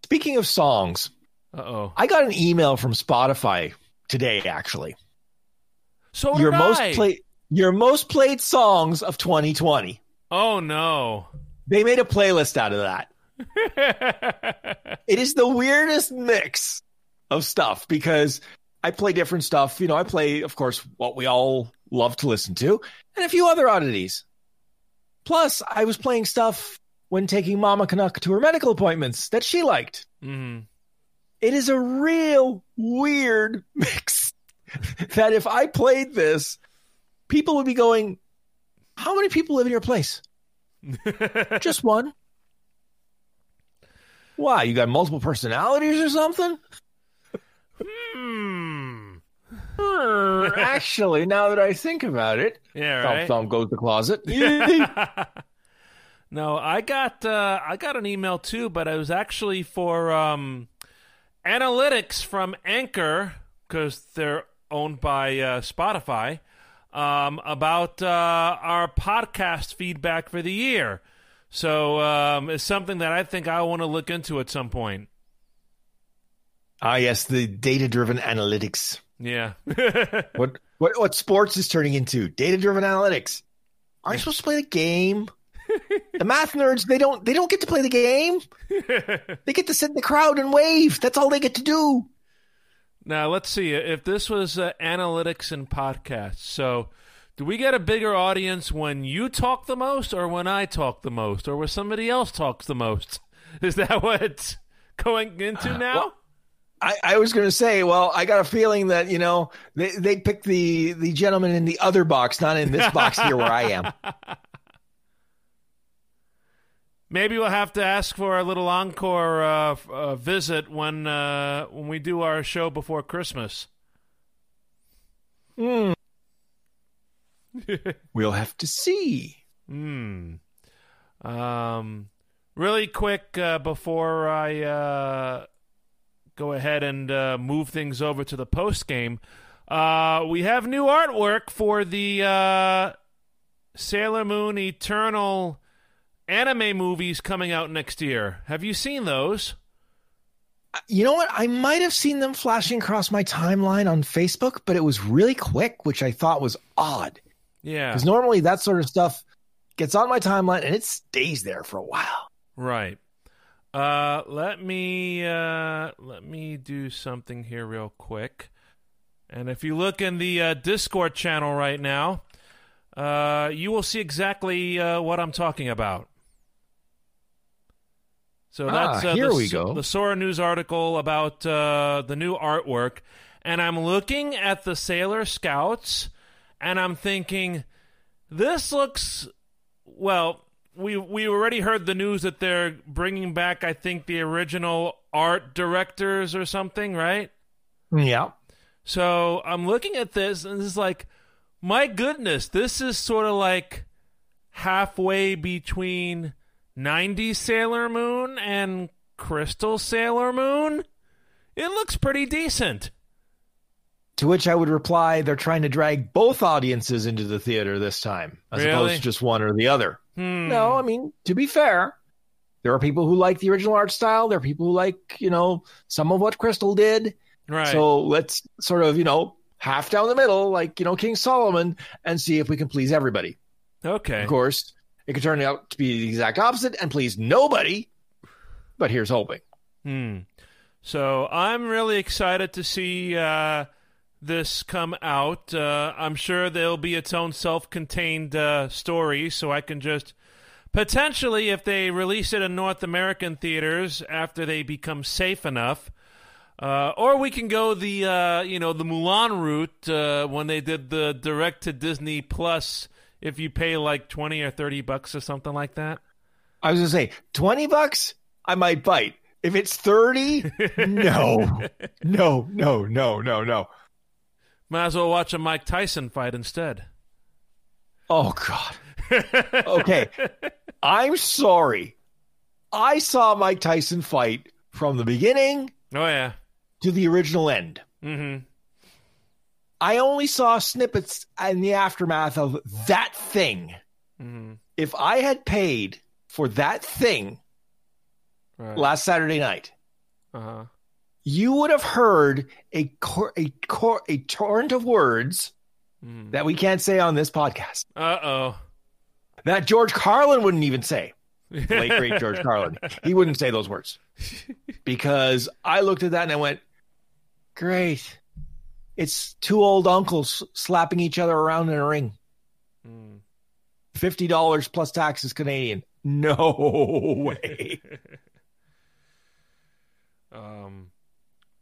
Speaking of songs, Uh oh. I got an email from Spotify today. Actually, So your most I. played your most played songs of 2020. Oh no. They made a playlist out of that. *laughs* It is the weirdest mix of stuff because I play different stuff. You know, I play, of course, what we all love to listen to, and a few other oddities. Plus, I was playing stuff when taking Mama Canuck to her medical appointments that she liked. Mhm. It is a real weird *laughs* mix *laughs* that if I played this, people would be going, How many people live in your place? *laughs* Just one. Why? You got multiple personalities or something? Hmm. Hmm, *laughs* Actually, now that I think about it, Yeah. Right. thump goes the closet. no, I got uh, I got an email too, but it was actually for um, analytics from Anchor because they're owned by uh, Spotify um, about uh, our podcast feedback for the year. So um, it's something that I think I want to look into at some point. ah, yes, the data-driven analytics. Yeah. *laughs* What what what sports is turning into? Data-driven analytics. Aren't you supposed to play the game? the math nerds they don't they don't get to play the game. *laughs* They get to sit in the crowd and wave. That's all they get to do. Now let's see if this was uh, analytics and podcasts. So, do we get a bigger audience when you talk the most, or when I talk the most, or when somebody else talks the most? *laughs* Is that what it's going into now? well- I, I was going to say, well, I got a feeling that you know they they picked the the gentleman in the other box, not in this box here where I am. *laughs* Maybe we'll have to ask for a little encore uh, f- uh, visit when uh, when we do our show before Christmas. Hmm. *laughs* we'll have to see. Hmm. Um, really quick uh, before I uh, go ahead and uh, move things over to the post game, uh, we have new artwork for the uh, Sailor Moon Eternal anime movies coming out next year. Have you seen those? You know what? I might have seen them flashing across my timeline on Facebook, but it was really quick, which I thought was odd. Yeah. Because normally that sort of stuff gets on my timeline and it stays there for a while. Right. Uh, let me uh, let me do something here real quick. And if you look in the uh, Discord channel right now, uh, you will see exactly uh, what I'm talking about. So Ah, that's uh, here the, we go. the Sora News article about uh, the new artwork, and I'm looking at the Sailor Scouts, and I'm thinking, this looks well. We we already heard the news that they're bringing back, I think, the original art directors or something, right? Yeah. So I'm looking at this, and it's like, my goodness, this is sort of like halfway between 90s Sailor Moon and Crystal Sailor Moon. It looks pretty decent. To which I would reply, they're trying to drag both audiences into the theater this time, as Really? opposed to just one or the other. Hmm. No, I mean, to be fair, there are people who like the original art style. There are people who like, you know, some of what Crystal did. right. So let's sort of, you know, half down the middle, like, you know, King Solomon, and see if we can please everybody. okay. Of course, it could turn out to be the exact opposite and please nobody. But here's hoping. Hmm. So I'm really excited to see uh, this come out. Uh, I'm sure there'll be its own self-contained uh, story, so I can just potentially, if they release it in North American theaters after they become safe enough. Uh, or we can go the uh, you know the Mulan route uh, when they did the direct to Disney Plus. If you pay like twenty or thirty bucks or something like that. I was going to say, 20 bucks, I might bite. If it's 30, no, *laughs* no, no, no, no, no. Might as well watch a Mike Tyson fight instead. Oh God. *laughs* Okay. I'm sorry. I saw Mike Tyson fight from the beginning Oh yeah. to the original end. Mm-hmm. I only saw snippets in the aftermath of that thing. Mm-hmm. If I had paid for that thing Right. last Saturday night, Uh-huh. you would have heard a cor- a cor- a torrent of words Mm. that we can't say on this podcast. Uh-oh. That George Carlin wouldn't even say. *laughs* Late great George Carlin. He wouldn't say those words. *laughs* Because I looked at that and I went, "Great. It's two old uncles slapping each other around in a ring. Mm. $50 plus taxes Canadian. No *laughs* way." Um,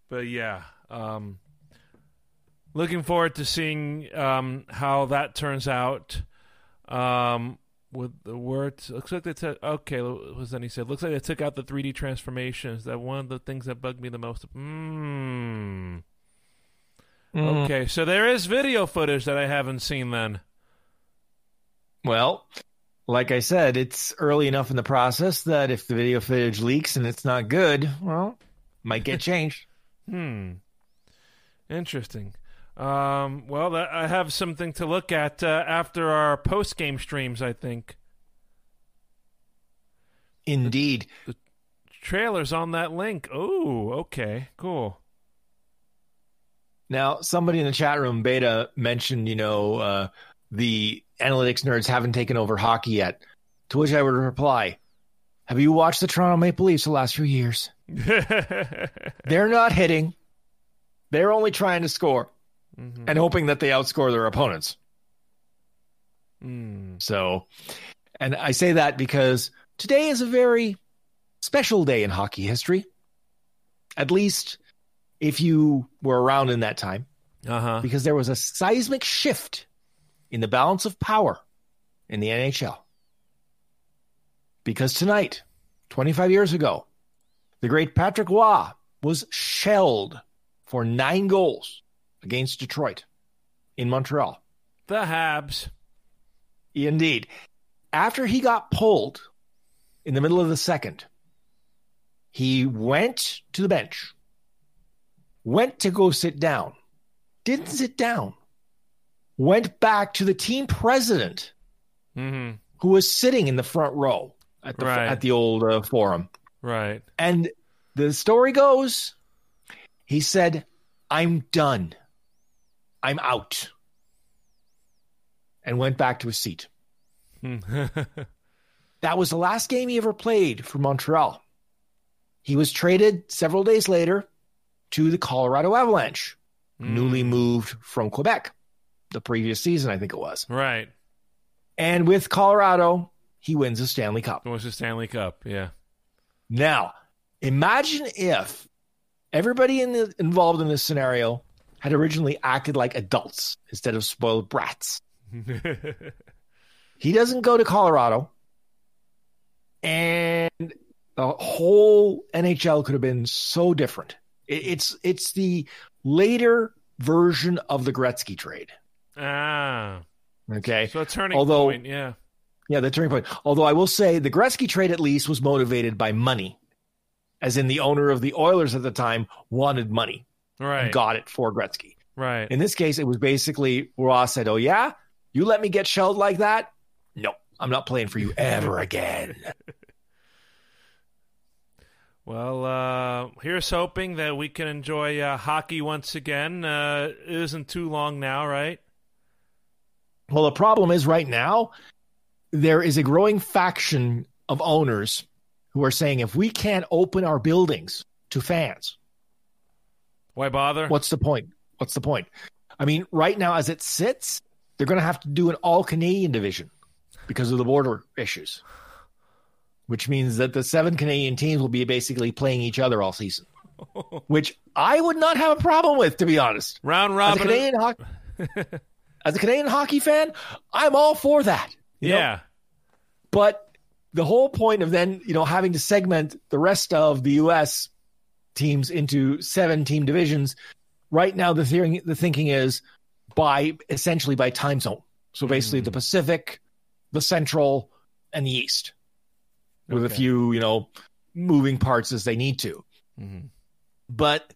but yeah, um, looking forward to seeing um, how that turns out. Um, with the words, looks like they took. Okay, what was then he said? Looks like they took out the 3D transformations. That one of the things that bugged me the most. Mm. Mm. Okay, so there is video footage that I haven't seen. Then. Well, like I said, it's early enough in the process that if the video footage leaks and it's not good, well, might get *laughs* changed. Hmm. Interesting. Um, well, that, I have something to look at uh, after our post game streams. I think Indeed. the trailers on that link. Oh, okay, cool. Now, somebody in the chat room, Beta, mentioned, you know, uh, the analytics nerds haven't taken over hockey yet. To which I would reply, Have you watched the Toronto Maple Leafs the last few years? *laughs* They're not hitting. They're only trying to score Mhm. and hoping that they outscore their opponents. Mm. So, and I say that because today is a very special day in hockey history. At least if you were around in that time, Uh huh. because there was a seismic shift in the balance of power in the NHL. Because tonight, 25 years ago, the great Patrick Roy was shelled for nine goals against Detroit in Montreal. The Habs. Indeed. After he got pulled in the middle of the second, he went to the bench, went to go sit down, didn't sit down, went back to the team president hmm who was sitting in the front row at the, Right. at the old uh, forum. Right. And the story goes, he said, I'm done. I'm out. And went back to his seat. *laughs* That was the last game he ever played for Montreal. He was traded several days later to the Colorado Avalanche, hmm. newly moved from Quebec the previous season, I think it was. right. And with Colorado, he wins a Stanley Cup. It was the Stanley Cup. Yeah. Now, imagine if everybody in the, involved in this scenario had originally acted like adults instead of spoiled brats. *laughs* He doesn't go to Colorado, and the whole NHL could have been so different. It, it's it's the later version of the Gretzky trade. ah. Okay, So a turning Although- point. Yeah. yeah, the turning point. Although I will say the Gretzky trade at least was motivated by money, as in the owner of the Oilers at the time wanted money Right. got it for Gretzky. Right. In this case, it was basically Ross said, "Oh yeah, you let me get shelled like that? No, I'm not playing for you ever again." Well, uh, here's hoping that we can enjoy uh, hockey once again. Uh, it isn't too long now, right? Well, the problem is right now, there is a growing faction of owners who are saying if we can't open our buildings to fans, Why bother? what's the point? What's the point? I mean, right now, as it sits, they're going to have to do an all Canadian division because of the border issues, which means that the seven Canadian teams will be basically playing each other all season, *laughs* which I would not have a problem with, to be honest. Round As a robin. Canadian hockey, *laughs* as a Canadian hockey fan, I'm all for that. you know? yeah. But the whole point of then, you know, having to segment the rest of the U.S. teams into seven team divisions, right now the theory, the thinking is, by essentially by time zone. So basically, Mm. the Pacific, the Central, and the East, with a few you know moving parts as they need to. Mhm. But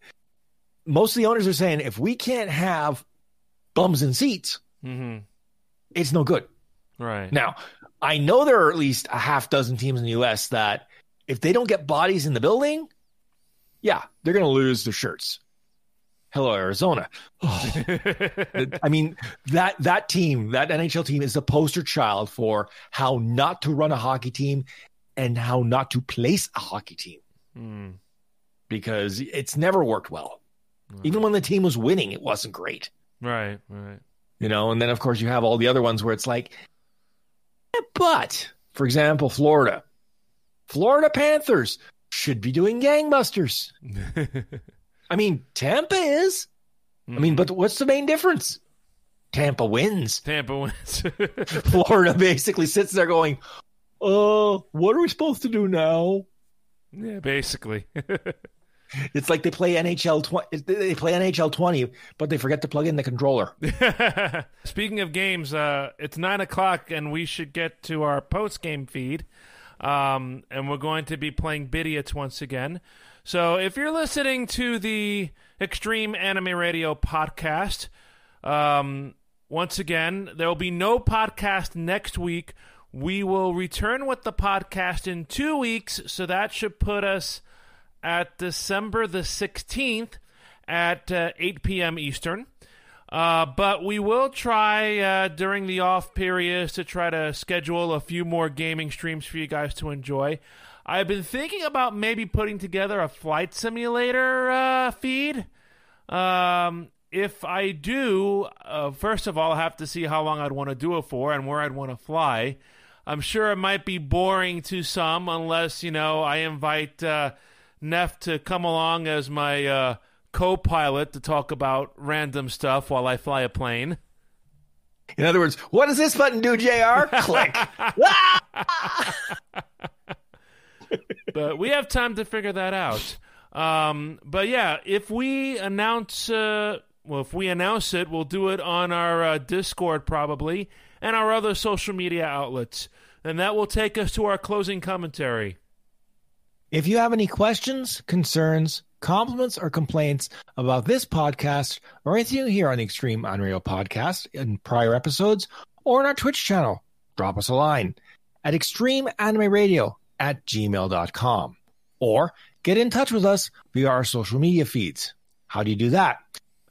most of the owners are saying if we can't have bums in seats, Mhm. it's no good. Right. Now, I know there are at least a half dozen teams in the US that if they don't get bodies in the building, yeah, they're going to lose their shirts. Hello, Arizona. Oh, *laughs* I mean, that that team, that NHL team is the poster child for how not to run a hockey team and how not to place a hockey team Mm. because it's never worked well. Even when the team was winning, it wasn't great. Right. Right. you know and then of course you have all the other ones where it's like but for example florida florida panthers should be doing gangbusters *laughs* i mean tampa is i mean but what's the main difference tampa wins Tampa wins. *laughs* florida basically sits there going uh what are we supposed to do now yeah, basically. *laughs* it's like they play nhl 20 they play nhl 20 but they forget to plug in the controller *laughs* Speaking of games, uh, it's nine o'clock, and we should get to our post game feed. Um, and we're going to be playing Bidiots once again. So if you're listening to the Extreme Anime Radio podcast, um, once again, there will be no podcast next week. We will return with the podcast in two weeks, so that should put us at December the 16th at uh, 8 p.m. Eastern. Uh, but we will try uh, during the off periods to try to schedule a few more gaming streams for you guys to enjoy. I've been thinking about maybe putting together a flight simulator uh, feed. Um, if I do, uh, first of all, I have to see how long I'd want to do it for and where I'd want to fly. I'm sure it might be boring to some unless, you know, I invite uh, Neff to come along as my uh, co pilot to talk about random stuff while I fly a plane. in other words what does this button do jr *laughs* click *laughs* but we have time to figure that out. Um, but yeah, if we announce, uh, well, if we announce it, we'll do it on our uh, Discord probably and our other social media outlets, and that will take us to our closing commentary. If you have any questions, concerns, compliments, or complaints about this podcast or anything you hear on the Extreme Unreal podcast in prior episodes or on our Twitch channel, drop us a line at extremeanimeradio at gmail.com or get in touch with us via our social media feeds. How do you do that?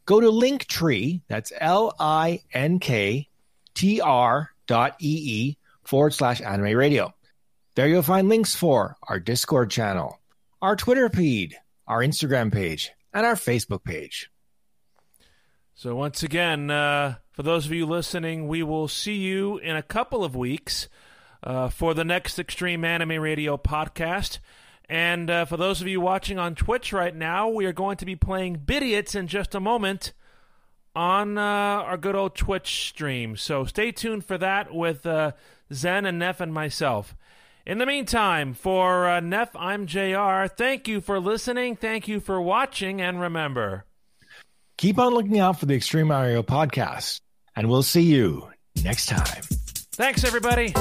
Go to Linktree, that's L I N K T R dot E E forward slash anime radio. There you'll find links for our Discord channel, our Twitter feed, our Instagram page, and our Facebook page. So, once again, uh, for those of you listening, we will see you in a couple of weeks uh, for the next Extreme Anime Radio podcast. And uh, for those of you watching on Twitch right now, we are going to be playing Bidiots in just a moment on uh, our good old Twitch stream. So, stay tuned for that with uh, Zen and Neff and myself. In the meantime, for uh, Neff, I'm JR. Thank you for listening. Thank you for watching. And remember, Keep on looking out for the Extreme Mario podcast, and we'll see you next time. thanks, everybody.